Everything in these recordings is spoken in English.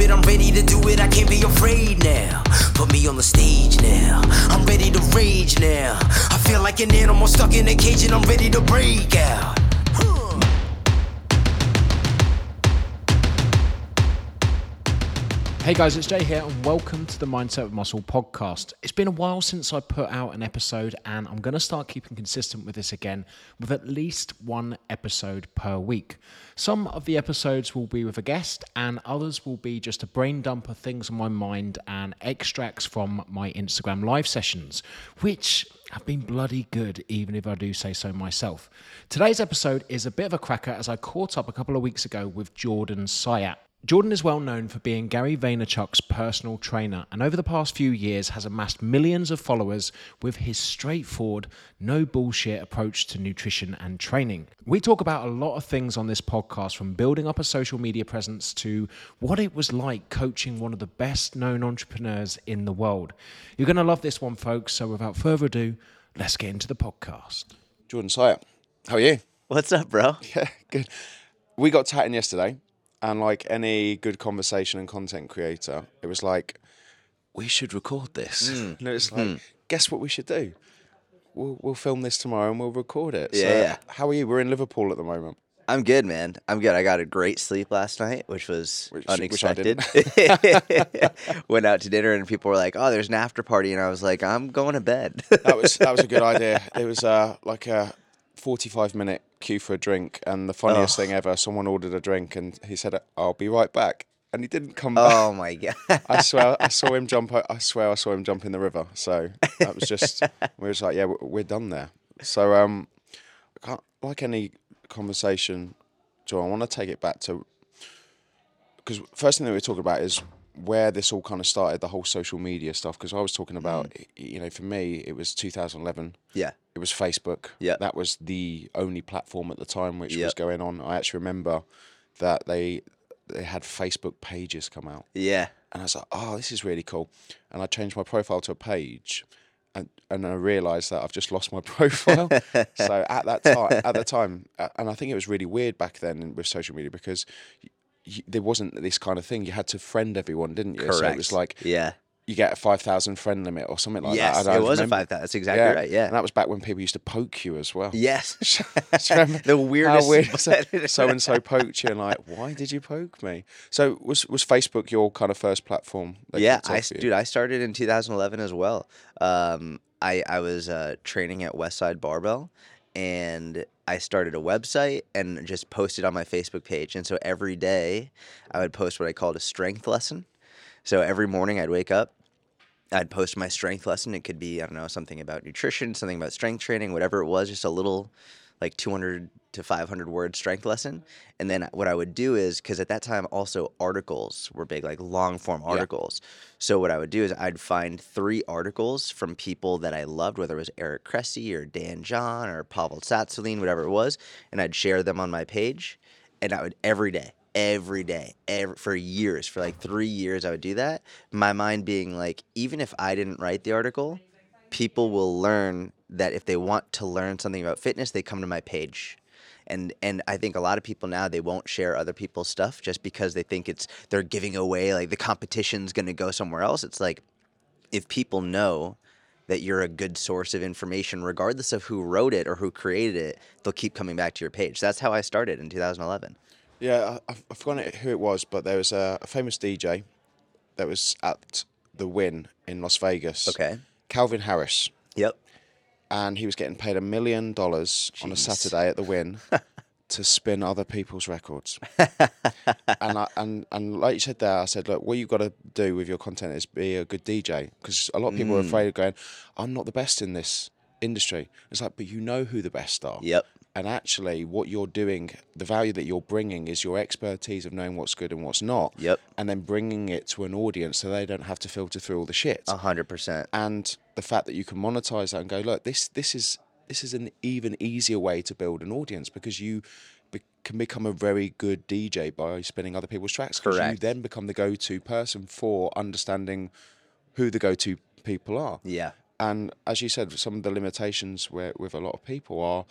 it. I'm ready to do it. I can't be afraid now. Put me on the stage now. I'm ready to rage now. I feel like an animal stuck in a cage and I'm ready to break out. Hey guys, it's Jay here, and welcome to the Mindset of Muscle podcast. It's been a while since I put out an episode, and I'm going to start keeping consistent with this again with at least one episode per week. Some of the episodes will be with a guest, and others will be just a brain dump of things on my mind and extracts from my Instagram live sessions, which have been bloody good, even if I do say so myself. Today's episode is a bit of a cracker as I caught up a couple of weeks ago with Jordan Syatt. Jordan is well known for being Gary Vaynerchuk's personal trainer and over the past few years has amassed millions of followers with his straightforward, no bullshit approach to nutrition and training. We talk about a lot of things on this podcast from building up a social media presence to what it was like coaching one of the best known entrepreneurs in the world. You're going to love this one, folks. So without further ado, let's get into the podcast. Jordan Syatt, how are you? What's up, bro? Yeah, good. We got chatting yesterday, and like any good conversation and content creator, it was like, we should record this. Hmm. And it's like, guess what we should do? We'll, we'll film this tomorrow and we'll record it. So, Yeah. How are you? We're in Liverpool at the moment. I'm good, man. I'm good. I got a great sleep last night, which was Which- which unexpected. Went out to dinner and people were like, "Oh, there's an after party," and I was like, "I'm going to bed." That was that was a good idea. It was uh, like a forty-five minute queue for a drink, and the funniest thing ever. Someone ordered a drink, and he said, "I'll be right back," and he didn't come back. oh my god. I swear, I saw him jump. I swear, I saw him jump in the river. So that was just. we was like, yeah, we're, we're done there. So um, I can't, like any conversation, Joe. I want to take it back to because first thing that we're talking about is where this all kind of started, the whole social media stuff. Because I was talking about, Mm. you know, for me, it was 2011. yeah. It was Facebook. Yeah. That was the only platform at the time which was going on. I actually remember that they they had Facebook pages come out. Yeah. And I was like, oh, this is really cool. And I changed my profile to a page. And, and I realised that I've just lost my profile. so at that time, at the time, and I think it was really weird back then with social media because there wasn't this kind of thing. You had to friend everyone, didn't you? So it was like Yeah. you get a five thousand friend limit or something like yes, that. I it was a five thousand. That's exactly right. And Yeah. that was back when people used to poke you as well. Yes. Remember the weirdest. weird so and so poked you and like, why did you poke me? So was was Facebook your kind of first platform? that yeah, I off for you? dude, I started in 2011 as well. Um, I I was uh, training at Westside Barbell, and I started a website and just posted on my Facebook page. And so every day, I would post what I called a strength lesson. So every morning, I'd wake up. I'd post my strength lesson. It could be, I don't know, something about nutrition, something about strength training, whatever it was, just a little like 200 to 500 word strength lesson. And then what I would do is, because at that time also articles were big, like long form articles. So what I would do is I'd find three articles from people that I loved, whether it was Eric Cressey or Dan John or Pavel Tsatsouline, whatever it was, and I'd share them on my page. And I would every day, every day, every, for years, for like three years, I would do that. My mind being like, even if I didn't write the article, people will learn that if they want to learn something about fitness, they come to my page. And and I think a lot of people now they won't share other people's stuff just because they think it's they're giving away like the competition's going to go somewhere else. It's like if people know that you're a good source of information regardless of who wrote it or who created it, they'll keep coming back to your page. That's how I started in 2011. Yeah, I, I've forgotten who it was, but there was a, a famous DJ that was at the Wynn in Las Vegas. Okay. Calvin Harris, Yep. and he was getting paid a million dollars on a Saturday at the Wynn to spin other people's records. and I, and and like you said there, I said, look, what you've got to do with your content is be a good DJ because a lot of people Mm. are afraid of going, I'm not the best in this industry. It's like, but you know who the best are. Yep. And actually, what you're doing, the value that you're bringing is your expertise of knowing what's good and what's not. Yep. And then bringing it to an audience so they don't have to filter through all the shit. A hundred percent. And the fact that you can monetize that and go, look, this this is this is an even easier way to build an audience because you be- can become a very good DJ by spinning other people's tracks. 'cause You then become the go-to person for understanding who the go-to people are. Yeah. And as you said, some of the limitations where, with a lot of people are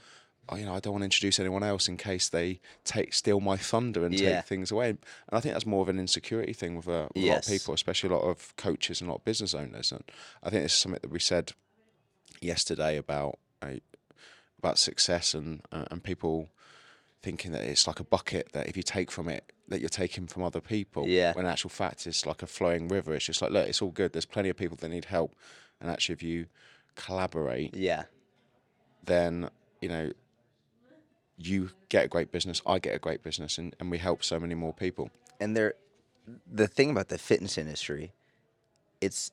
you know, I don't want to introduce anyone else in case they take steal my thunder and Yeah. take things away. And I think that's more of an insecurity thing with, uh, with a lot of people, especially a lot of coaches and a lot of business owners. And I think this is something that we said yesterday about uh, about success and uh, and people thinking that it's like a bucket that if you take from it that you're taking from other people. Yeah. When in actual fact it's like a flowing river. It's just like look, it's all good. There's plenty of people that need help, and actually if you collaborate, Yeah. then you know you get a great business. I get a great business, and, and we help so many more people. and there the thing about the fitness industry it's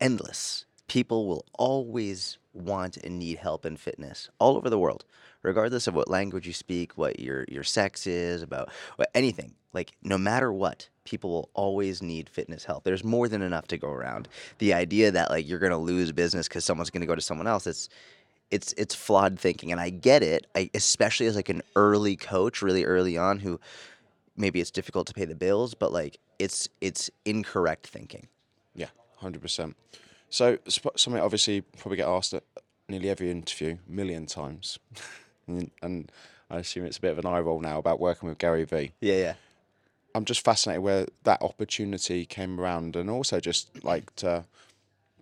endless people will always want and need help in fitness all over the world regardless of what language you speak what your your sex is about anything like no matter what people will always need fitness help there's more than enough to go around the idea that like you're to lose business cuz someone's to go to someone else it's it's it's flawed thinking and i get it I, especially as like an early coach really early on who maybe it's difficult to pay the bills, but like it's it's incorrect thinking. Yeah, hundred percent. So sp- something obviously probably get asked at nearly every interview, a million times, and, and I assume it's a bit of an eye roll now about working with Gary Vee. Yeah, yeah. I'm just fascinated where that opportunity came around, and also just like to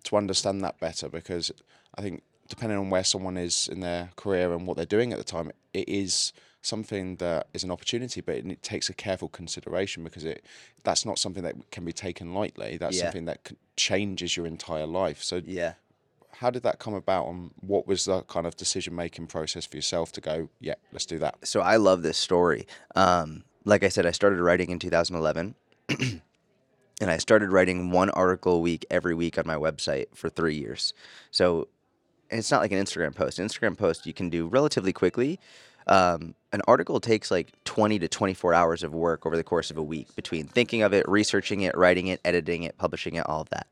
to understand that better because I think depending on where someone is in their career and what they're doing at the time, it is something that is an opportunity, but it, takes a careful consideration because it that's not something that can be taken lightly. That's Yeah. something that changes your entire life. So, Yeah. how did that come about, and what was the kind of decision making process for yourself to go, yeah, let's do that? So I love this story. Um, like I said, I started writing in 2011. and I started writing one article a week every week on my website for three years. So it's not like an Instagram post. An Instagram post you can do relatively quickly. Um, an article takes like 20 to 24 hours of work over the course of a week between thinking of it, researching it, writing it, editing it, publishing it, all of that.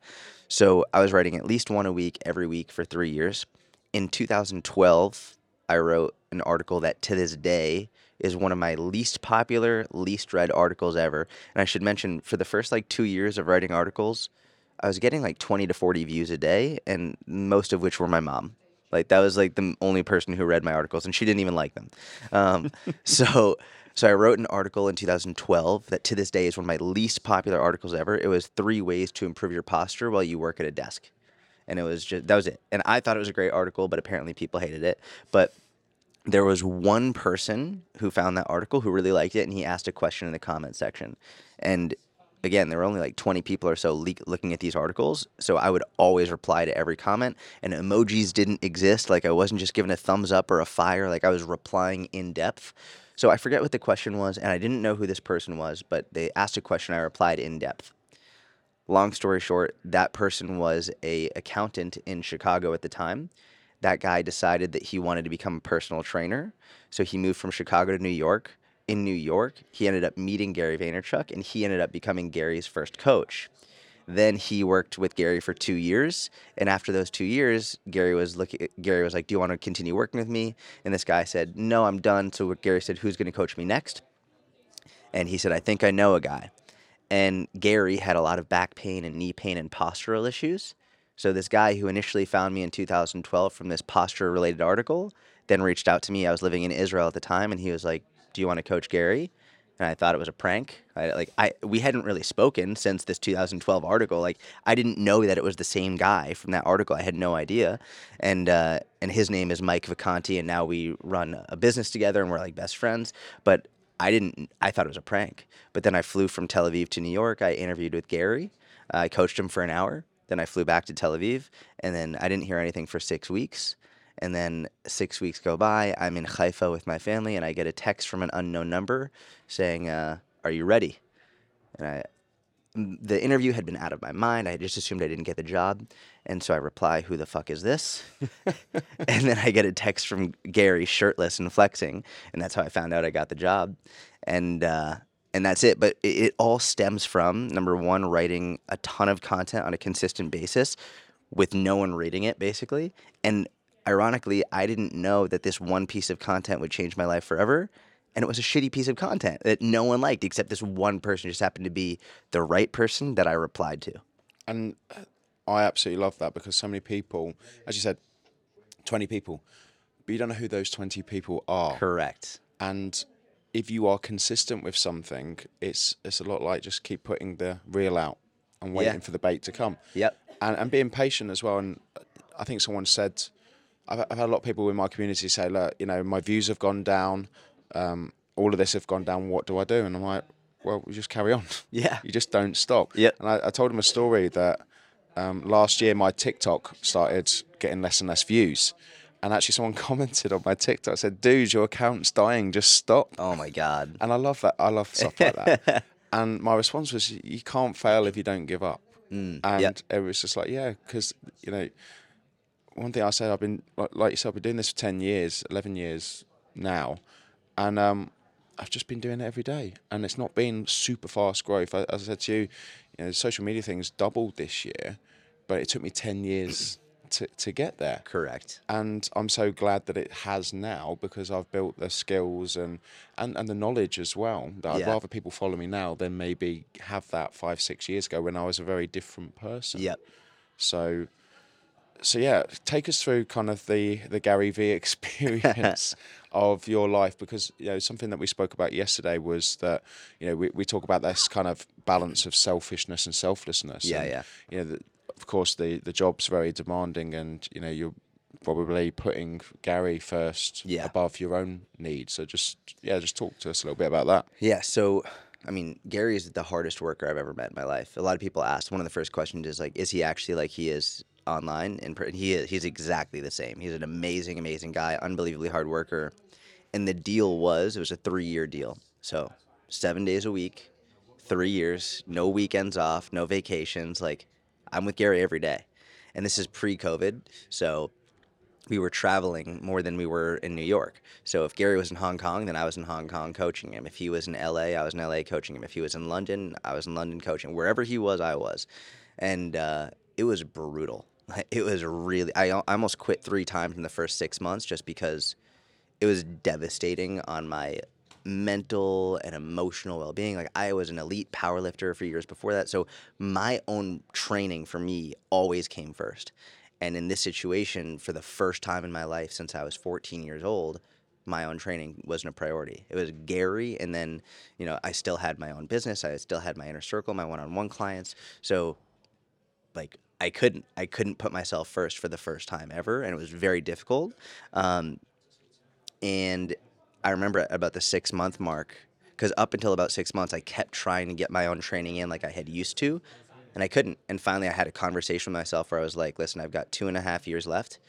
So I was writing at least one a week every week for three years. In 2012, I wrote an article that to this day is one of my least popular, least read articles ever. And I should mention, for the first like two years of writing articles, I was getting like 20 to 40 views a day, and most of which were my mom. Like that was like the only person who read my articles, and she didn't even like them. Um, so, so I wrote an article in 2012 that to this day is one of my least popular articles ever. It was three ways to improve your posture while you work at a desk, and it was just that was it. And I thought it was a great article, but apparently people hated it. But there was one person who found that article who really liked it and he asked a question in the comment section and again there were only like 20 people or so le- looking at these articles so i would always reply to every comment and emojis didn't exist like i wasn't just giving a thumbs up or a fire like i was replying in depth so i forget what the question was and i didn't know who this person was but they asked a question i replied in depth long story short that person was a accountant in chicago at the time that guy decided that he wanted to become a personal trainer. So he moved from Chicago to New York. In New York, he ended up meeting Gary Vaynerchuk and he ended up becoming Gary's first coach. Then he worked with Gary for two years, and after those two years, Gary was looking. Gary was like, "Do you want to continue working with me?" And this guy said, "No, I'm done." So Gary said, "Who's going to coach me next?" And he said, "I think I know a guy." And Gary had a lot of back pain and knee pain and postural issues. So this guy who initially found me in 2012 from this posture related article then reached out to me. I was living in Israel at the time and he was like, "Do you want to coach Gary?" And I thought it was a prank. I like I we hadn't really spoken since this 2012 article. Like I didn't know that it was the same guy from that article. I had no idea. And uh, and his name is Mike Vacanti and now we run a business together and we're like best friends. But I didn't I thought it was a prank. But then I flew from Tel Aviv to New York. I interviewed with Gary. I coached him for an hour. Then I flew back to Tel Aviv, and then I didn't hear anything for six weeks. And then six weeks go by. I'm in Haifa with my family, and I get a text from an unknown number saying, uh, "Are you ready?" And I, the interview had been out of my mind. I just assumed I didn't get the job, and so I reply, "Who the fuck is this?" and then I get a text from Gary, shirtless and flexing, and that's how I found out I got the job. And uh, and that's it. But it, it all stems from number one, writing a ton of content on a consistent basis with no one reading it, basically. And ironically, I didn't know that this one piece of content would change my life forever. And it was a shitty piece of content that no one liked, except this one person just happened to be the right person that I replied to. And uh, I absolutely love that because so many people, as you said, 20 people. but you don't know who those 20 people are. Correct. And if you are consistent with something, it's it's a lot like just keep putting the reel out and waiting Yeah. for the bait to come. Yep. And, and being patient as well. And I think someone said, I've, I've had a lot of people in my community say, look, you know, my views have gone down. Um, all of this have gone down. What do I do? And I'm like, well, we just carry on. Yeah. You just don't stop. Yeah. And I, I told him a story that um, last year my TikTok started getting less and less views. And actually, someone commented on my TikTok said, "Dude, your account's dying. Just stop." Oh my God. And I love that. I love stuff like that. and my response was, "You can't fail if you don't give up." and Mm, yep. it was just like, yeah, because you know, one thing I said, I've been like, like you said, I've been doing this for ten years, eleven years now, and um, I've just been doing it every day, and it's not been super fast growth. I- As I said to you, you know, social media thing's doubled this year, but it took me ten years to to get there Correct. and I'm so glad that it has now because I've built the skills and and, and the knowledge as well. That I'd rather people follow me now than maybe have that five six years ago when I was a very different person. Yep. So so yeah, take us through kind of the the Gary Vee experience of your life because you know something that we spoke about yesterday was that you know we, we talk about this kind of balance of selfishness and selflessness. Yeah, and, yeah. You know, the, of course the the job's very demanding, and you know you're probably putting Gary first Yeah. above your own needs. So just yeah, just talk to us a little bit about that. Yeah, so I mean, Gary is the hardest worker I've ever met in my life. A lot of people ask. One of the first questions is like, is he actually like he is online? And he. He's exactly the same. He's an amazing, amazing guy, unbelievably hard worker. And the deal was it was a three-year deal. So seven days a week, three years, no weekends off, no vacations. Like I'm with Gary every day, and this is pre-COVID. So we were traveling more than we were in New York. So if Gary was in Hong Kong, then I was in Hong Kong coaching him. If he was in LA, I was in LA coaching him. If he was in London, I was in London coaching. Wherever he was, I was. And uh, it was brutal. It was really, I, I almost quit three times in the first six months just because it was devastating on my mental and emotional well-being. Like i was an elite powerlifter for years before that so my own training for me always came first. And in this situation for the first time in my life since i was 14 years old my own training wasn't a priority. It was gary and then you know i still had my own business i still had my inner circle my one-on-one clients. So like I couldn't I couldn't put myself first for the first time ever, and it was very difficult. Um, and I remember about the six month mark, because up until about six months, I kept trying to get my own training in like I had used to, and I couldn't. And finally, I had a conversation with myself where I was like, "Listen, I've got two and a half years left.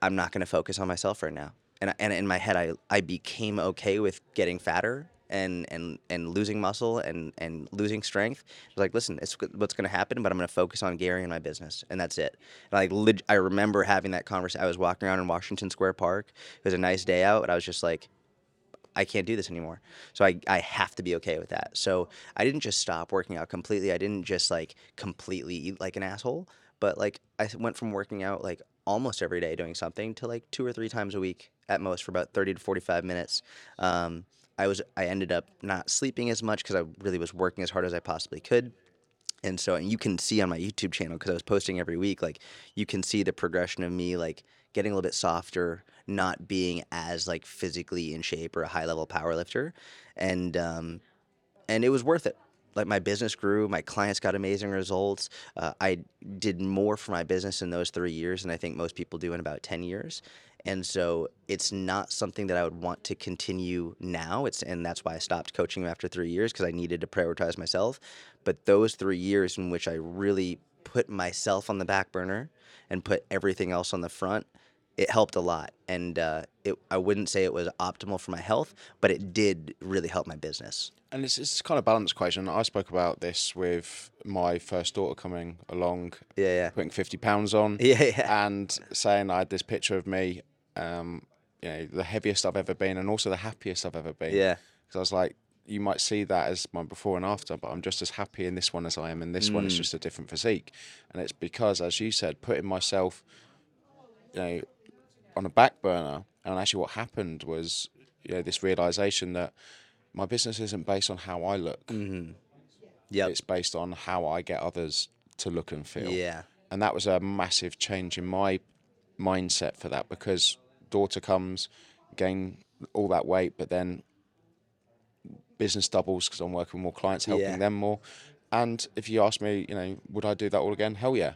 I'm not going to focus on myself right now." And and in my head, I I became okay with getting fatter and and and losing muscle and and losing strength. I like, listen, it's what's going to happen, but I'm going to focus on Gary and my business, and that's it. And like, leg- I remember having that conversation. I was walking around in Washington Square Park. It was a nice day out, and I was just like, I can't do this anymore. So I, I have to be okay with that. So I didn't just stop working out completely. I didn't just like completely eat like an asshole, but like I went from working out like almost every day doing something to like two or three times a week at most for about 30 to 45 minutes. Um, I was I ended up not sleeping as much because I really was working as hard as I possibly could. And so, and you can see on my YouTube channel because I was posting every week, like you can see the progression of me, like getting a little bit softer, not being as like physically in shape or a high level power lifter, and um, and it was worth it. Like my business grew, my clients got amazing results. Uh, I did more for my business in those three years than I think most people do in about ten years. And so it's not something that I would want to continue now. It's and that's why I stopped coaching after three years because I needed to prioritize myself. But those three years in which I really put myself on the back burner and put everything else on the front, it helped a lot. And uh, it, I wouldn't say it was optimal for my health, but it did really help my business. And it's, it's kind of balance equation. I spoke about this with my first daughter coming along, Yeah, yeah. putting fifty pounds on, Yeah, yeah. and saying I had this picture of me, um, you know, the heaviest I've ever been, and also the happiest I've ever been. Yeah. because I was like, you might see that as my before and after, but I'm just as happy in this one as I am in this one. Mm. It's just a different physique, and it's because, as you said, putting myself, you know, on a back burner. And actually, what happened was, you know, this realization that my business isn't based on how I look. Mm-hmm. Yep. It's based on how I get others to look and feel. Yeah. And that was a massive change in my mindset for that because daughter comes, gain all that weight, but then business doubles because I'm working with more clients, helping Yeah. them more. And if you ask me, you know, would I do that all again? Hell yeah.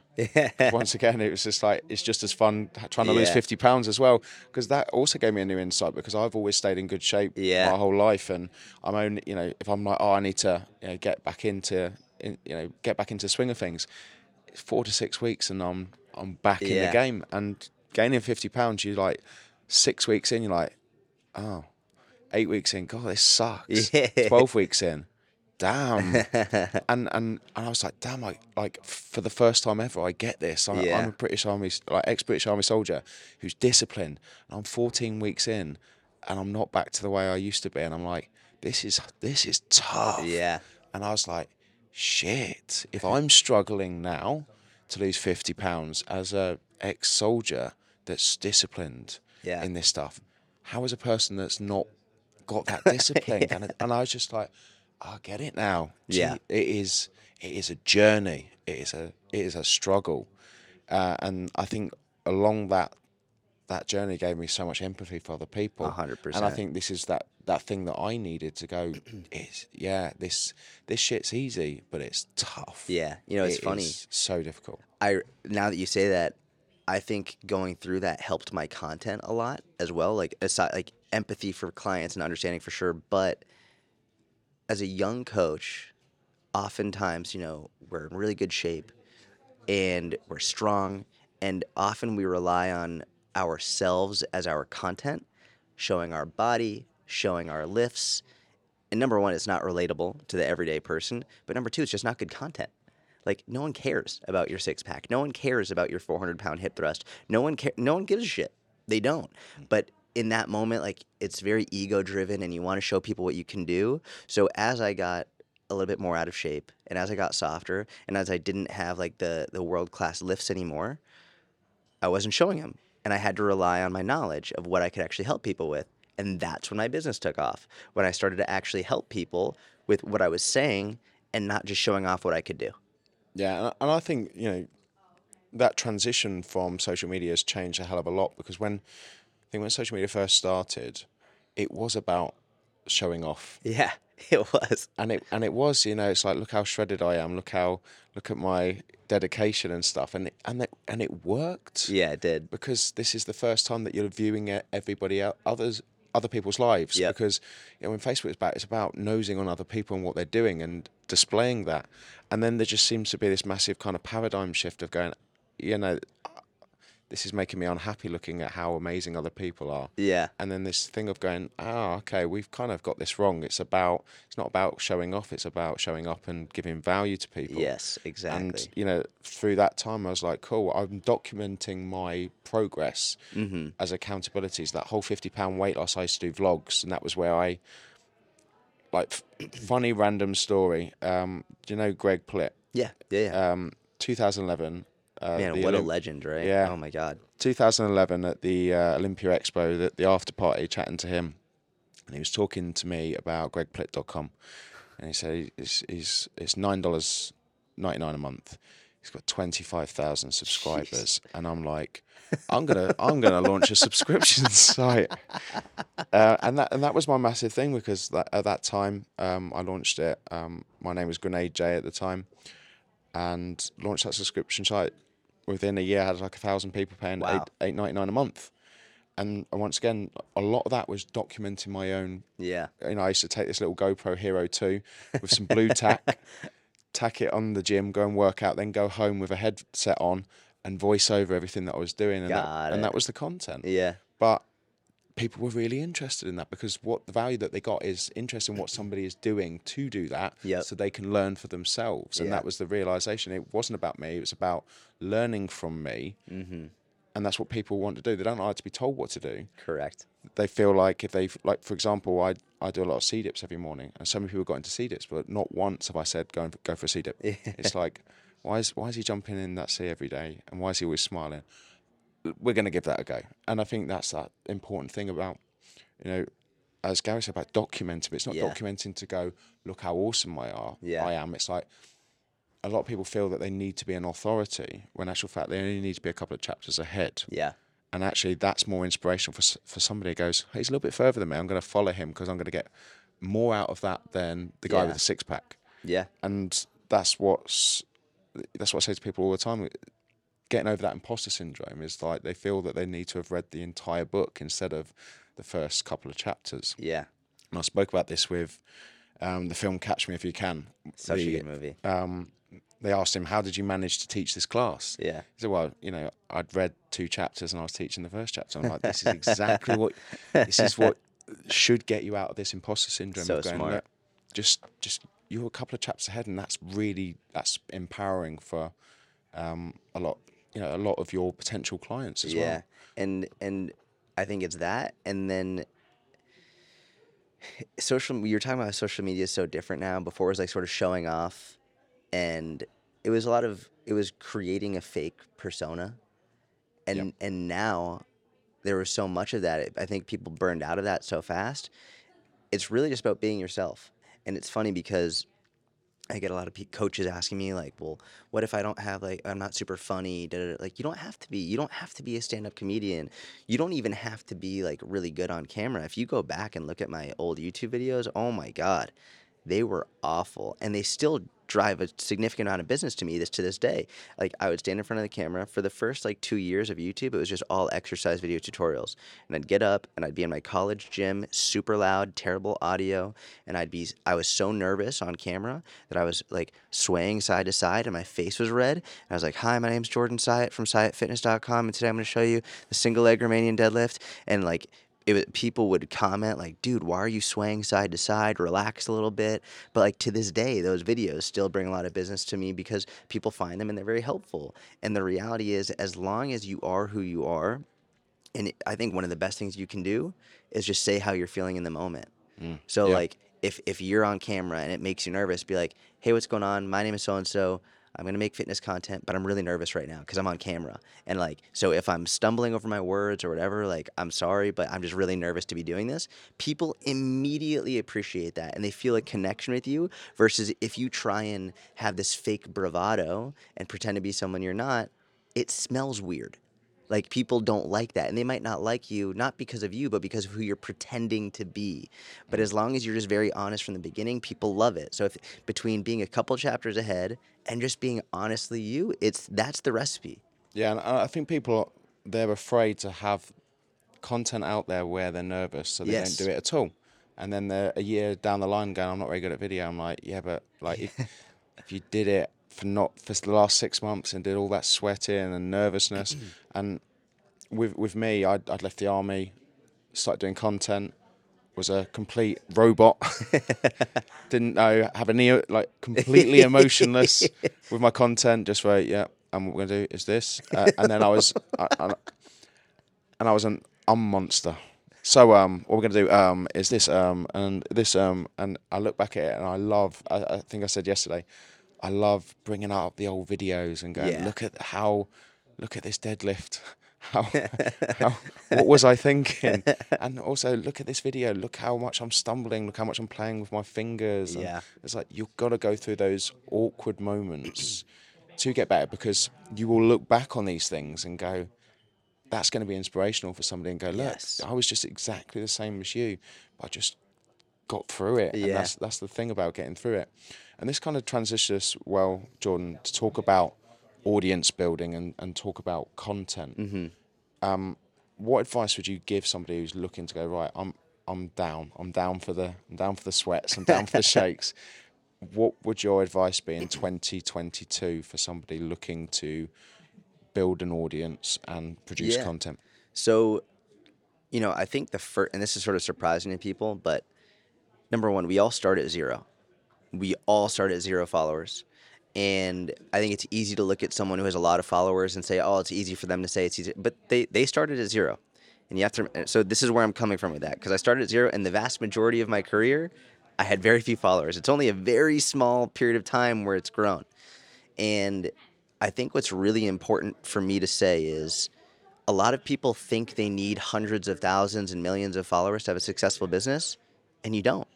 Once again, it was just like it's just as fun trying to lose 50 pounds as well because that also gave me a new insight because I've always stayed in good shape Yeah. my whole life and I'm only, you know, if I'm like, oh, I need to you know, get back into, in, you know, get back into swing of things, it's four to six weeks and I'm I'm back in the game and gaining 50 pounds, you're like six weeks in, you're like, oh, eight weeks in, God, this sucks. Yeah. 12 weeks in, damn. and, and and I was like, damn, like, like for the first time ever, I get this. I'm, Yeah. I'm a British Army, like ex British Army soldier who's disciplined. And I'm 14 weeks in and I'm not back to the way I used to be. And I'm like, this is, this is tough. Yeah. And I was like, shit, if I'm struggling now to lose 50 pounds as a ex soldier that's disciplined Yeah. in this stuff, how is a person that's not got that discipline? and, and I was just like, I get it now. Gee, Yeah. It is, it is a journey. It is a, it is a struggle. Uh, and I think along that, that journey gave me so much empathy for other people. A hundred And I think this is that that thing that I needed to go. Is yeah, this this shit's easy, but it's tough. Yeah. You know, it's It funny. so difficult. I now that you say that, I think going through that helped my content a lot as well. Like aside, like empathy for clients and understanding for sure. But as a young coach, oftentimes you know we're in really good shape, and we're strong, and often we rely on ourselves as our content, showing our body, showing our lifts. And number one, it's not relatable to the everyday person. But number two, it's just not good content. Like no one cares about your six pack. No one cares about your 400 pound hip thrust. No one care. No one gives a shit. They don't. Mm. But in that moment, like it's very ego driven, and you want to show people what you can do. So as I got a little bit more out of shape, and as I got softer, and as I didn't have like the the world class lifts anymore, I wasn't showing them, and I had to rely on my knowledge of what I could actually help people with. And that's when my business took off. When I started to actually help people with what I was saying and not just showing off what I could do. Yeah, and I, think you know that transition from social media has changed a hell of a lot because when I think when social media first started, it was about showing off, Yeah, it was. and it and it was you know it's like look how shredded I am, look how look at my dedication and stuff, and it, and it, and it worked. Yeah, it did. because this is the first time that you're viewing everybody el- others other people's lives Yep. because you know when Facebook is about it's about nosing on other people and what they're doing and displaying that and then there just seems to be this massive kind of paradigm shift of going you know this is making me unhappy looking at how amazing other people are Yeah. and then this thing of going oh okay we've kind of got this wrong it's about it's not about showing off it's about showing up and giving value to people Yes, exactly. and you know, through that time, I was like, cool. I'm documenting my progress Mm-hmm. as accountabilities. That whole fifty pound weight loss, I used to do vlogs, and that was where I, like, funny random story. Um, do you know Greg Plitt? yeah, yeah, yeah. Um, 2011. Uh, Man, what a legend, right? Yeah. Oh my God. 2011 at the uh, Olympia Expo, the, the after party, chatting to him, and he was talking to me about GregPlitt.com, and he said he's, he's it's nine dollars ninety nine a month. He's got twenty five thousand subscribers, and I'm like, I'm gonna I'm gonna launch a subscription site, uh, and that and that was my massive thing because that, at that time um, I launched it. Um, my name was Grenade J at the time, and launched that subscription site. Within a year, I had like a thousand people paying Wow. eight eight ninety nine a month, and once again, a lot of that was documenting my own Yeah. you know, I used to take this little GoPro Hero 2 with some Blu Tack, tack it on the gym, go and work out, then go home with a headset on and voice over everything that I was doing. And, that, and that was the content. Yeah. But people were really interested in that because what the value that they got is interest in what somebody is doing to do that Yep. so they can learn for themselves. And Yeah. that was the realization. It wasn't about me, it was about learning from me. Mm-hmm. And that's what people want to do. They don't like to be told what to do Correct. they feel like if they like for example I I do a lot of sea dips every morning and so many people got into sea dips but not once have I said go and go for a sea dip. It's like why is why is he jumping in that sea every day and why is he always smiling? We're going to give that a go. And I think that's that important thing about you know as Gary said about documenting but it's not Yeah. documenting to go look how awesome I are Yeah. I am. It's like a lot of people feel that they need to be an authority when actual fact they only need to be a couple of chapters ahead Yeah. and actually that's more inspirational for for somebody who goes, hey, he's a little bit further than me. I'm going to follow him because I'm going to get more out of that than the guy Yeah. with the six pack. Yeah. And that's what's that's what I say to people all the time. Getting over that imposter syndrome is like they feel that they need to have read the entire book instead of the first couple of chapters. Yeah. And I spoke about this with um, the film Catch Me If You Can. Such The- a good movie. um, they asked him, "How did you manage to teach this class?" Yeah. He said, "Well, you know, I'd read two chapters and I was teaching the first chapter. I'm like, this is exactly what this is what should get you out of this imposter syndrome. So going, smart. Just, just you're a couple of chapters ahead, and that's really that's empowering for um, a lot, you know, a lot of your potential clients as yeah. well. Yeah, and and I think it's that and then social you're talking about how social media is so different now. Before it was like sort of showing off and it was a lot of it was creating a fake persona. And and now there was so much of that. I think people burned out of that so fast. It's really just about being yourself. And it's funny because I get a lot of coaches asking me like, "Well, what if I don't have like I'm not super funny?" Da, da, da. Like, you don't have to be. You don't have to be a stand-up comedian. You don't even have to be like really good on camera. If you go back and look at my old YouTube videos, oh my god, they were awful, and they still drive a significant amount of business to me this to this day. Like, I would stand in front of the camera for the first like two years of YouTube. It was just all exercise video tutorials, and I'd get up and I'd be in my college gym, super loud, terrible audio, and I'd be I was so nervous on camera that I was like swaying side to side and my face was red. And I was like, "Hi, my name's Jordan Syatt from SyattFitness.com, and today I'm going to show you the single leg Romanian deadlift." And like it people would comment like, "Dude, why are you swaying side to side? Relax a little bit." But like to this day, those videos still bring a lot of business to me because people find them and they're very helpful. And the reality is, as long as you are who you are, and I think one of the best things you can do is just say how you're feeling in the moment. Mm, so Yeah. like if if you're on camera and it makes you nervous, be like, "Hey, what's going on? My name is so and so. I'm gonna make fitness content, but I'm really nervous right now because I'm on camera. And like, so if I'm stumbling over my words or whatever, like, I'm sorry, but I'm just really nervous to be doing this. People immediately appreciate that and they feel a connection with you. Versus if you try and have this fake bravado and pretend to be someone you're not, it smells weird. Like people don't like that, and they might not like you not because of you, but because of who you're pretending to be. But as long as you're just very honest from the beginning, people love it. So if between being a couple chapters ahead and just being honestly you, it's that's the recipe. Yeah, and I I think people they're afraid to have content out there where they're nervous, so they Yes. don't do it at all. And then they're a year down the line going, "I'm not very good at video." I'm like, "Yeah, but like if, if you did it for not for the last six months and did all that sweating and nervousness, and with with me, I'd, I'd left the army, started doing content, was a complete robot, didn't know have any like completely emotionless with my content. Just wait, yeah, and what we're gonna do is this, uh, and then I was, I, I, and I was an um monster. So um, what we're gonna do um is this um and this um and I look back at it and I love. I, I think I said yesterday, I love bringing up the old videos and going Yeah. look at how, look at this deadlift. How, how what was I thinking? And also look at this video. Look how much I'm stumbling. Look how much I'm playing with my fingers. and Yeah. it's like you've got to go through those awkward moments to get better because you will look back on these things and go, that's going to be inspirational for somebody and go, look, Yes. I was just exactly the same as you, but I just got through it. And Yeah. that's that's the thing about getting through it. And this kind of transitions us well, Jordan, to talk about audience building and, and talk about content. Mm-hmm. Um, what advice would you give somebody who's looking to go, right, I'm I'm down. I'm down for the I'm down for the sweats, I'm down for the shakes. What would your advice be in 2022 for somebody looking to build an audience and produce Yeah. content? So, you know, I think the first, and this is sort of surprising to people, but number one, we all start at zero. We all start at zero followers. And I think it's easy to look at someone who has a lot of followers and say, oh, it's easy for them to say it's easy. But they, they started at zero. And you have to, so this is where I'm coming from with that. Because I started at zero, and the vast majority of my career, I had very few followers. It's only a very small period of time where it's grown. And I think what's really important for me to say is a lot of people think they need hundreds of thousands and millions of followers to have a successful business, and you don't.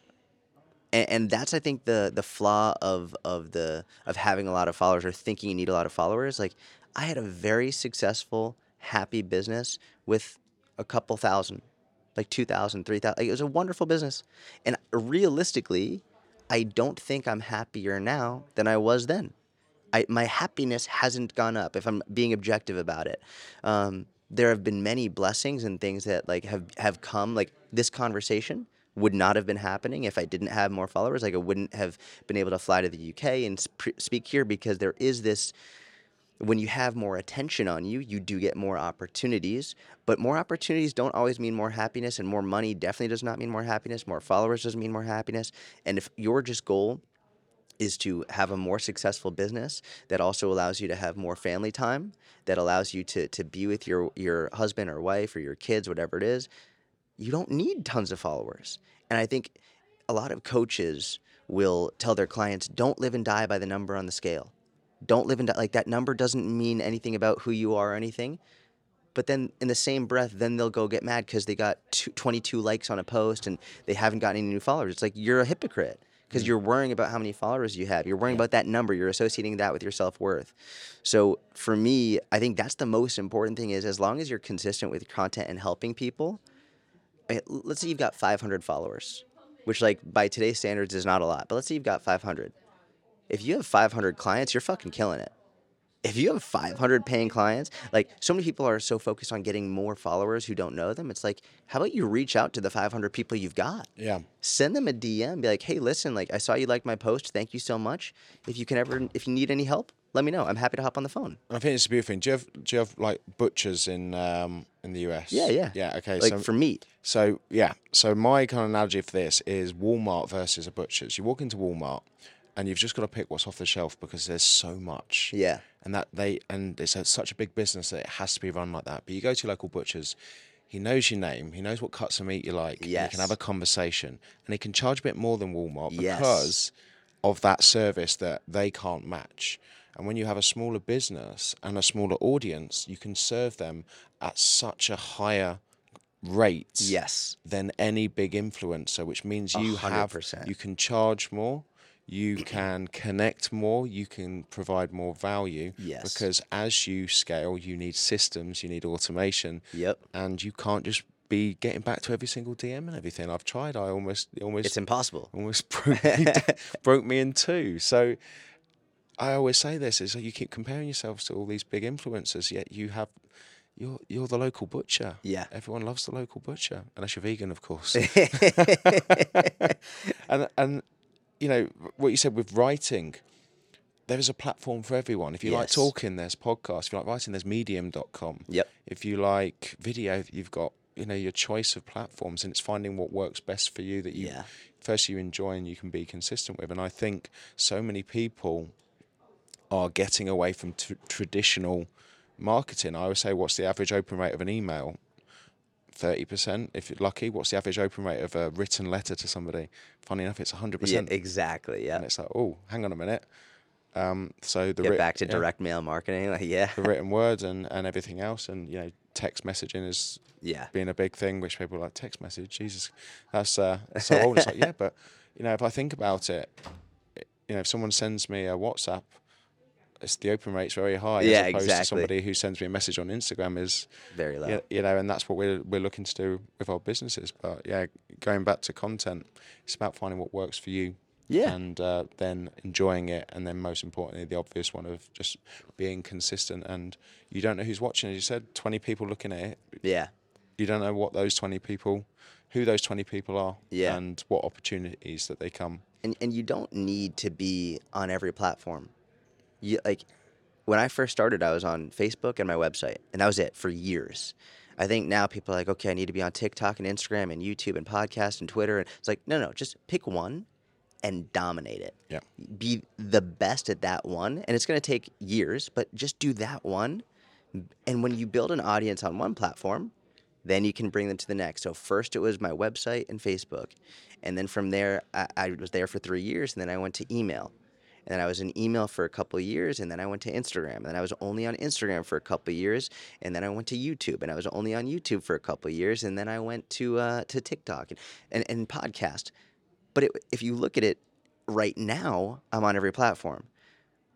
And, and that's I think the the flaw of of the of having a lot of followers or thinking you need a lot of followers. Like I had a very successful happy business with a couple thousand, like 2,000, 3,000. Like, it was a wonderful business. And realistically, I don't think I'm happier now than I was then. I, my happiness hasn't gone up if I'm being objective about it. Um, there have been many blessings and things that like have, have come like this conversation would not have been happening if I didn't have more followers. Like I wouldn't have been able to fly to the UK and sp- speak here because there is this when you have more attention on you, you do get more opportunities. But more opportunities don't always mean more happiness, and more money definitely does not mean more happiness. More followers doesn't mean more happiness. And if your just goal is to have a more successful business that also allows you to have more family time, that allows you to, to be with your, your husband or wife or your kids, whatever it is, you don't need tons of followers. And I think a lot of coaches will tell their clients, don't live and die by the number on the scale. Don't live in that like that number doesn't mean anything about who you are or anything. But then in the same breath then they'll go get mad because they got two, 22 likes on a post and they haven't gotten any new followers. It's like you're a hypocrite because mm. you're worrying about how many followers you have. You're worrying about that number. You're associating that with your self-worth. So for me i think that's the most important thing is as long as you're consistent with content and helping people let's say you've got 500 followers which like by today's standards is not a lot but let's say you've got 500 if you have 500 clients, you're fucking killing it. If you have 500 paying clients, like so many people are so focused on getting more followers who don't know them. It's like, how about you reach out to the 500 people you've got? Yeah. Send them a DM. Be like, hey, listen, like I saw you like my post. Thank you so much. If you can ever, if you need any help, let me know. I'm happy to hop on the phone. I think it's a beautiful thing. Do you have do you have like butchers in um in the US? Yeah, yeah. Yeah, okay. Like so for meat. so yeah. So my kind of analogy for this is Walmart versus a butcher's. You walk into Walmart and you've just got to pick what's off the shelf because there's so much. Yeah. And that they and it's a, such a big business that it has to be run like that. But you go to local butcher's, he knows your name, he knows what cuts of meat you like. and You can have a conversation, and he can charge a bit more than Walmart Yes. because of that service that they can't match. And when you have a smaller business and a smaller audience, you can serve them at such a higher rate Yes. than any big influencer, which means you hundred have you can charge more, you can connect more, you can provide more value. Yes. Because as you scale, you need systems, you need automation. Yep. And you can't just be getting back to every single DM and everything. I've tried. I almost almost It's impossible. almost broke me, broke me in two. So I always say this is you keep comparing yourselves to all these big influencers, yet you have you're you're the local butcher. Yeah. Everyone loves the local butcher, unless you're vegan, of course. and and you know what you said with writing. There is a platform for everyone. If you like talking, there's podcasts. If you like writing, there's medium.com. Yep. If you like video, you've got, you know, your choice of platforms and it's finding what works best for you that you Yeah. first you enjoy and you can be consistent with. And I think so many people are getting away from t- traditional marketing. I would say, what's the average open rate of an email? 30%. If you're lucky, what's the average open rate of a written letter to somebody? Funny enough, it's 100%. Yeah, exactly. Yeah. And it's like, oh, hang on a minute. Um, so the Get writ- back to yeah, direct mail marketing. Like, yeah. the written words and, and everything else, and you know, text messaging is Yeah. being a big thing, which people are like text message. Jesus, that's uh, so old. It's like yeah, but you know, if I think about it- you know, if someone sends me a WhatsApp, it's the open rate's very high. Yeah, as opposed exactly. to somebody who sends me a message on Instagram is Very low. yeah, you know, and that's what we're we're looking to do with our businesses. But yeah, going back to content, it's about finding what works for you. Yeah. And uh, then enjoying it, and then most importantly, the obvious one of just being consistent. And you don't know who's watching. As you said, twenty people looking at it. Yeah. You don't know what those twenty people, who those twenty people are, Yeah. and what opportunities that they come. and and you don't need to be on every platform. You like when I first started, I was on Facebook and my website, and that was it for years. I think now people are like, okay, I need to be on TikTok and Instagram and YouTube and podcast and Twitter, and it's like, no, no, just pick one and dominate it. Yeah. Be the best at that one, and it's going to take years, but just do that one. And when you build an audience on one platform, then you can bring them to the next. So first it was my website and Facebook, and then from there I, I was there for three years, and then I went to email, and then I was in email for a couple of years, and then I went to Instagram, and then I was only on Instagram for a couple of years, and then I went to YouTube, and I was only on YouTube for a couple of years, and then I went to uh, to TikTok and, and, and podcast. But it, if you look at it right now, I'm on every platform.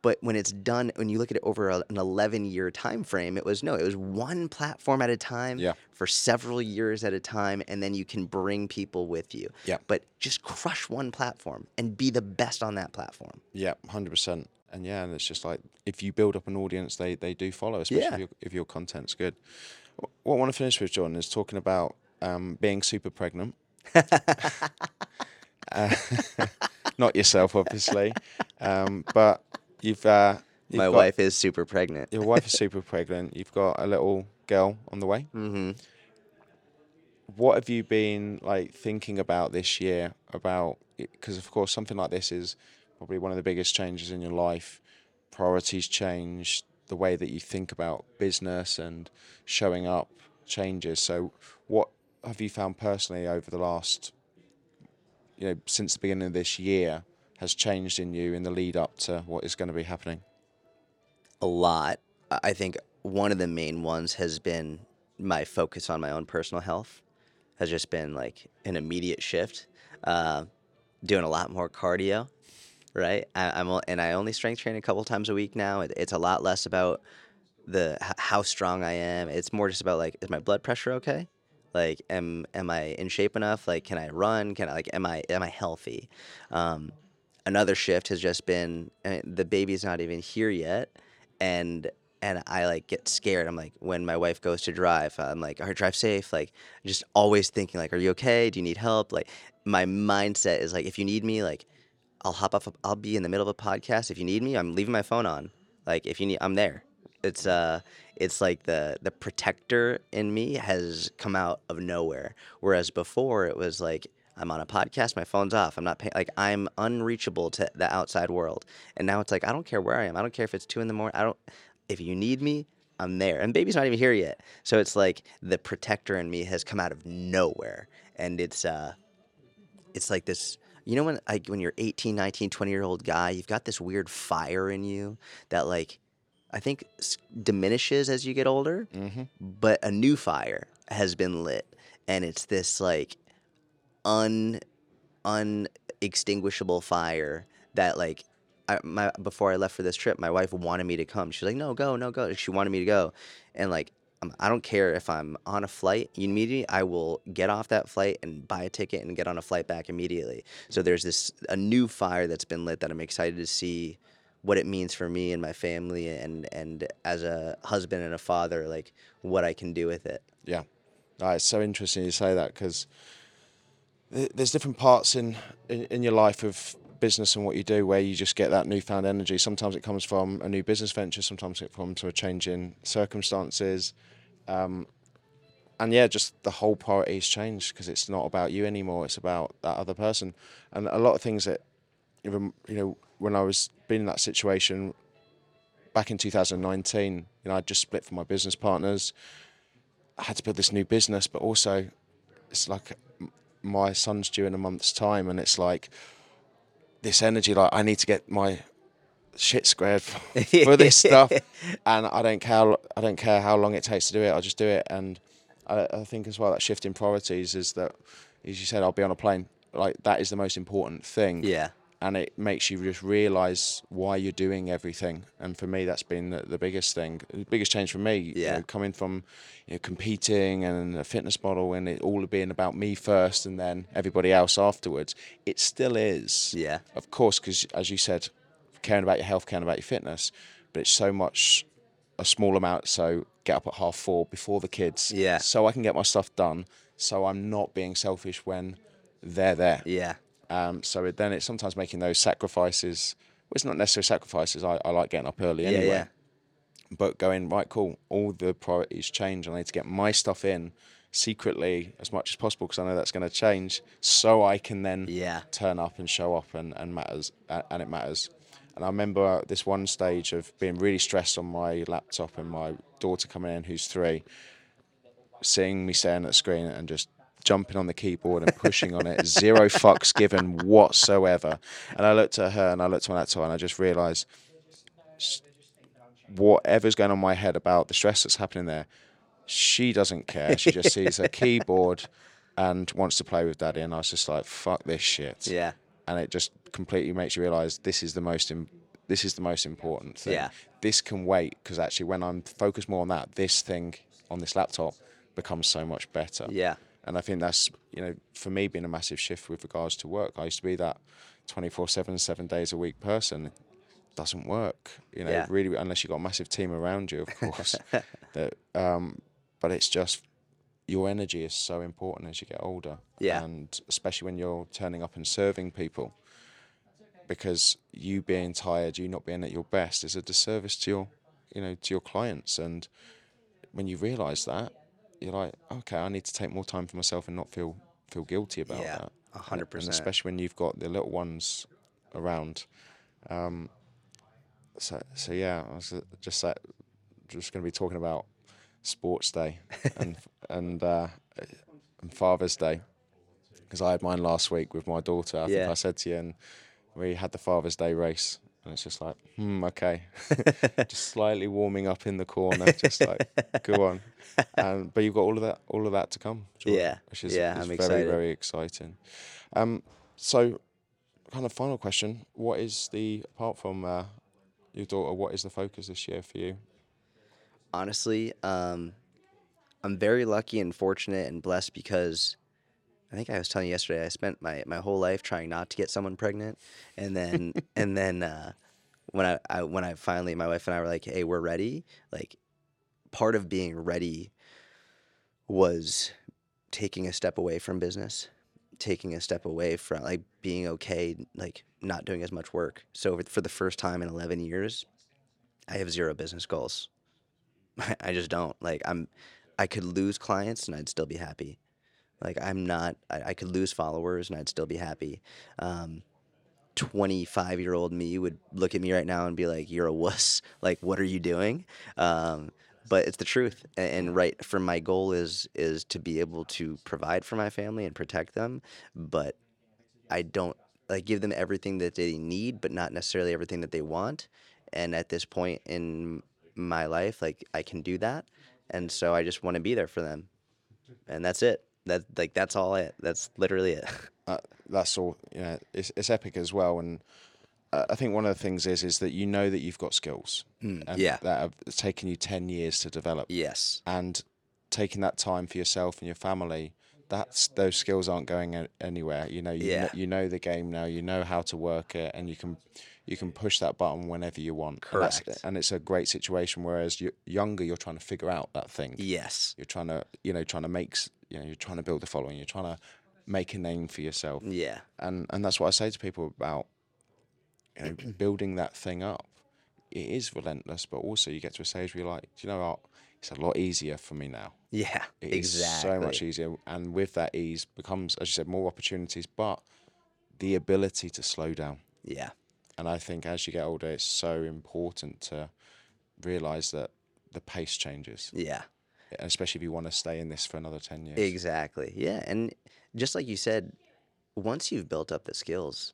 But when it's done, when you look at it over a, an 11 year time frame, it was no, it was one platform at a time Yeah. for several years at a time, and then you can bring people with you. Yeah. But just crush one platform and be the best on that platform. Yeah, hundred percent. And yeah, and it's just like if you build up an audience, they they do follow, especially Yeah. if, your, if your content's good. What I want to finish with, John, is talking about um, being super pregnant. Uh, not yourself, obviously, um, but you've. Uh, you've My got- wife is super pregnant. Your wife is super pregnant. You've got a little girl on the way. hmm What have you been like thinking about this year? About because of course something like this is probably one of the biggest changes in your life. Priorities change. The way that you think about business and showing up changes. So, what have you found personally over the last, you know, since the beginning of this year, has changed in you in the lead up to what is going to be happening? a lot. I think one of the main ones has been my focus on my own personal health. Has just been like an immediate shift. Uh, doing a lot more cardio, right? I, I'm and I only strength train a couple times a week now. It, it's a lot less about the how strong I am. It's more just about like, is my blood pressure okay? Like, am am I in shape enough? Like, can I run? Can I like, am I am I healthy? Um, another shift has just been uh, the baby's not even here yet, and and I like get scared. I'm like when my wife goes to drive, I'm like, all right, drive safe. Like just always thinking like, are you okay? Do you need help? Like my mindset is like, if you need me, like I'll hop off. I'll be in the middle of a podcast. If you need me, I'm leaving my phone on. Like if you need, I'm there. It's uh, it's like the the protector in me has come out of nowhere. Whereas before it was like I'm on a podcast, my phone's off. I'm not pay- like I'm unreachable to the outside world. And now it's like I don't care where I am. I don't care if it's two in the morning. I don't. If you need me, I'm there. And baby's not even here yet. So it's like the protector in me has come out of nowhere, and it's uh, it's like this you know when like when you're 18 19 20 year old guy you've got this weird fire in you that like i think s- diminishes as you get older Mm-hmm. but a new fire has been lit and it's this like un unextinguishable fire that like I, my before I left for this trip, my wife wanted me to come. She's like, "No, go, no, go." She wanted me to go, and like, I'm, I don't care if I'm on a flight. Immediately, I will get off that flight and buy a ticket and get on a flight back immediately. So there's this a new fire that's been lit that I'm excited to see what it means for me and my family, and and as a husband and a father, like what I can do with it. Yeah, no, it's so interesting you say that because there's different parts in, in in your life of business and what you do where you just get that newfound energy. Sometimes it comes from a new business venture. Sometimes it comes from a change in circumstances. Um, and yeah, just the whole priorities changed because it's not about you anymore. It's about that other person. And a lot of things that, even you know, when I was being in that situation back in 2019, you know, I just split from my business partners. I had to build this new business, but also it's like my son's due in a month's time, and it's like this energy, like I need to get my shit squared for, for this stuff, and I don't care. I don't care how long it takes to do it. I'll just do it, and I, I think as well that shift in priorities is that, as you said, I'll be on a plane. Like that is the most important thing Yeah. And it makes you just realize why you're doing everything. And for me, that's been the, the biggest thing, the biggest change for me. you Yeah. know, coming from you know, competing and a fitness model, and it all being about me first, and then everybody else afterwards. It still is, Yeah. of course, because as you said, caring about your health, caring about your fitness, but it's so much a small amount. So get up at half four before the kids, Yeah. so I can get my stuff done. So I'm not being selfish when they're there. Yeah. Um, so it, then it's sometimes making those sacrifices. Well, it's not necessarily sacrifices. I, I like getting up early anyway. yeah. But going right, cool. All the priorities change. I need to get my stuff in secretly as much as possible because I know that's going to change. So I can then Yeah. turn up and show up and and matters and it matters. And I remember this one stage of being really stressed on my laptop and my daughter coming in, who's three, seeing me staring at the screen and just jumping on the keyboard and pushing on it, zero fucks given whatsoever. And I looked at her and I looked at my laptop and I just realised whatever's going on in my head about the stress that's happening there, she doesn't care. She just sees her keyboard and wants to play with daddy. And I was just like, fuck this shit Yeah. and it just completely makes you realize this is the most Im- this is the most important thing. Yeah. This can wait because actually, when I'm focused more on that, this thing on this laptop becomes so much better. Yeah. And I think that's, you know, for me, been a massive shift with regards to work. I used to be that 24 7, seven days a week person. It doesn't work, you know, Yeah. really, unless you've got a massive team around you, of course. that, um, but it's just your energy is so important as you get older. Yeah. And especially when you're turning up and serving people. Because you being tired, you not being at your best is a disservice to your, you know, to your clients. And when you realise that, you're like, okay, I need to take more time for myself and not feel feel guilty about Yeah, that. a hundred And percent. especially when you've got the little ones around. Um, so so yeah, I was just just going to be talking about Sports Day and and uh, and Father's Day because I had mine last week with my daughter. I Yeah. think I said to you, and we had the Father's Day race. And it's just like, hmm, okay, just slightly warming up in the corner, just like, go on. Um, but you've got all of that, all of that to come. Yeah, which is, yeah, is I'm very, excited. very exciting. Um, so, kind of final question: What is the apart from uh, your daughter? What is the focus this year for you? honestly, um, I'm very lucky and fortunate and blessed because I think I was telling you yesterday I spent my, my whole life trying not to get someone pregnant, and then and then uh, when I, I when I finally my wife and I were like, hey, we're ready. Like, part of being ready was taking a step away from business, taking a step away from like being okay, like not doing as much work. So for the first time in 11 years, I have zero business goals. I just don't. Like I'm I could lose clients and I'd still be happy. Like I'm not I, I could lose followers and I'd still be happy. Um 25 year old me would look at me right now and be like, You're a wuss. Like, what are you doing? Um, but it's the truth. A- And right for my goal is is to be able to provide for my family and protect them. But I don't like give them everything that they need, but not necessarily everything that they want. And at this point in my life, like I can do that, and so I just want to be there for them, and that's it. That like that's all it. That's literally it. uh, that's all. You know, it's it's epic as well. And uh, I think one of the things is is that you know that you've got skills, and Mm, yeah. that have taken you ten years to develop, yes. and taking that time for yourself and your family. That's those skills aren't going anywhere. You know, you Yeah. know, you know the game now. You know how to work it, and you can you can push that button whenever you want. And Correct. and it's a great situation. Whereas you're younger, you're trying to figure out that thing. Yes. You're trying to you know trying to make you know you're trying to build a following. You're trying to make a name for yourself Yeah. and and that's what I say to people about you know building that thing up. It is relentless, but also you get to a stage where you're like, do you know what? It's a lot easier for me now. Yeah. It is exactly. so much easier, and with that ease becomes, as you said, more opportunities, but the ability to slow down. Yeah. And I think as you get older, it's so important to realize that the pace changes, Yeah. Especially if you want to stay in this for another ten years. Exactly. Yeah. And just like you said, once you've built up the skills,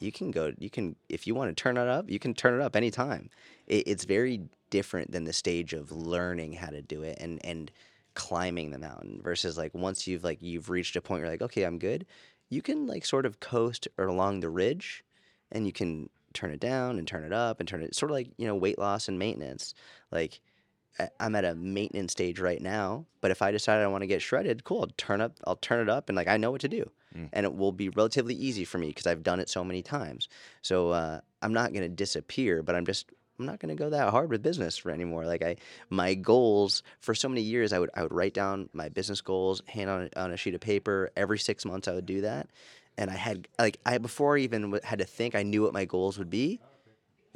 you can go, you can, if you want to turn it up, you can turn it up anytime. It, it's very different than the stage of learning how to do it and, and climbing the mountain versus like once you've like, you've reached a point where you're like, okay, I'm good. You can like sort of coast or along the ridge and you can turn it down and turn it up and turn it sort of like, you know, weight loss and maintenance. Like, I'm at a maintenance stage right now, but if I decide I want to get shredded, cool, I'll turn up, I'll turn it up, and like I know what to do, and it will be relatively easy for me because I've done it so many times. So uh, I'm not gonna disappear, but I'm just I'm not gonna go that hard with business for anymore. Like I, my goals for so many years, I would I would write down my business goals, hand on a- on a sheet of paper. Every six months, I would do that, and I had like I before I even had to think, I knew what my goals would be.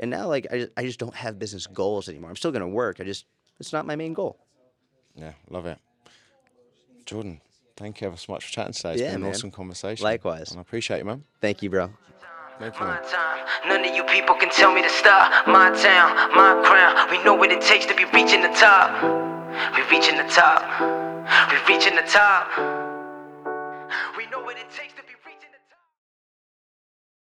And now, like, I just, I just don't have business goals anymore. I'm still gonna work. I just, it's not my main goal. Yeah, love it. Jordan, thank you ever so much for chatting today. It's Yeah, been an man. awesome conversation. Likewise. And I appreciate you, man. Thank you, bro. Thank you. My time. None of you people can tell me to stop. My town, my crown. We know what it takes to be reaching the top. We reaching the top. We reaching the top. We know what it takes to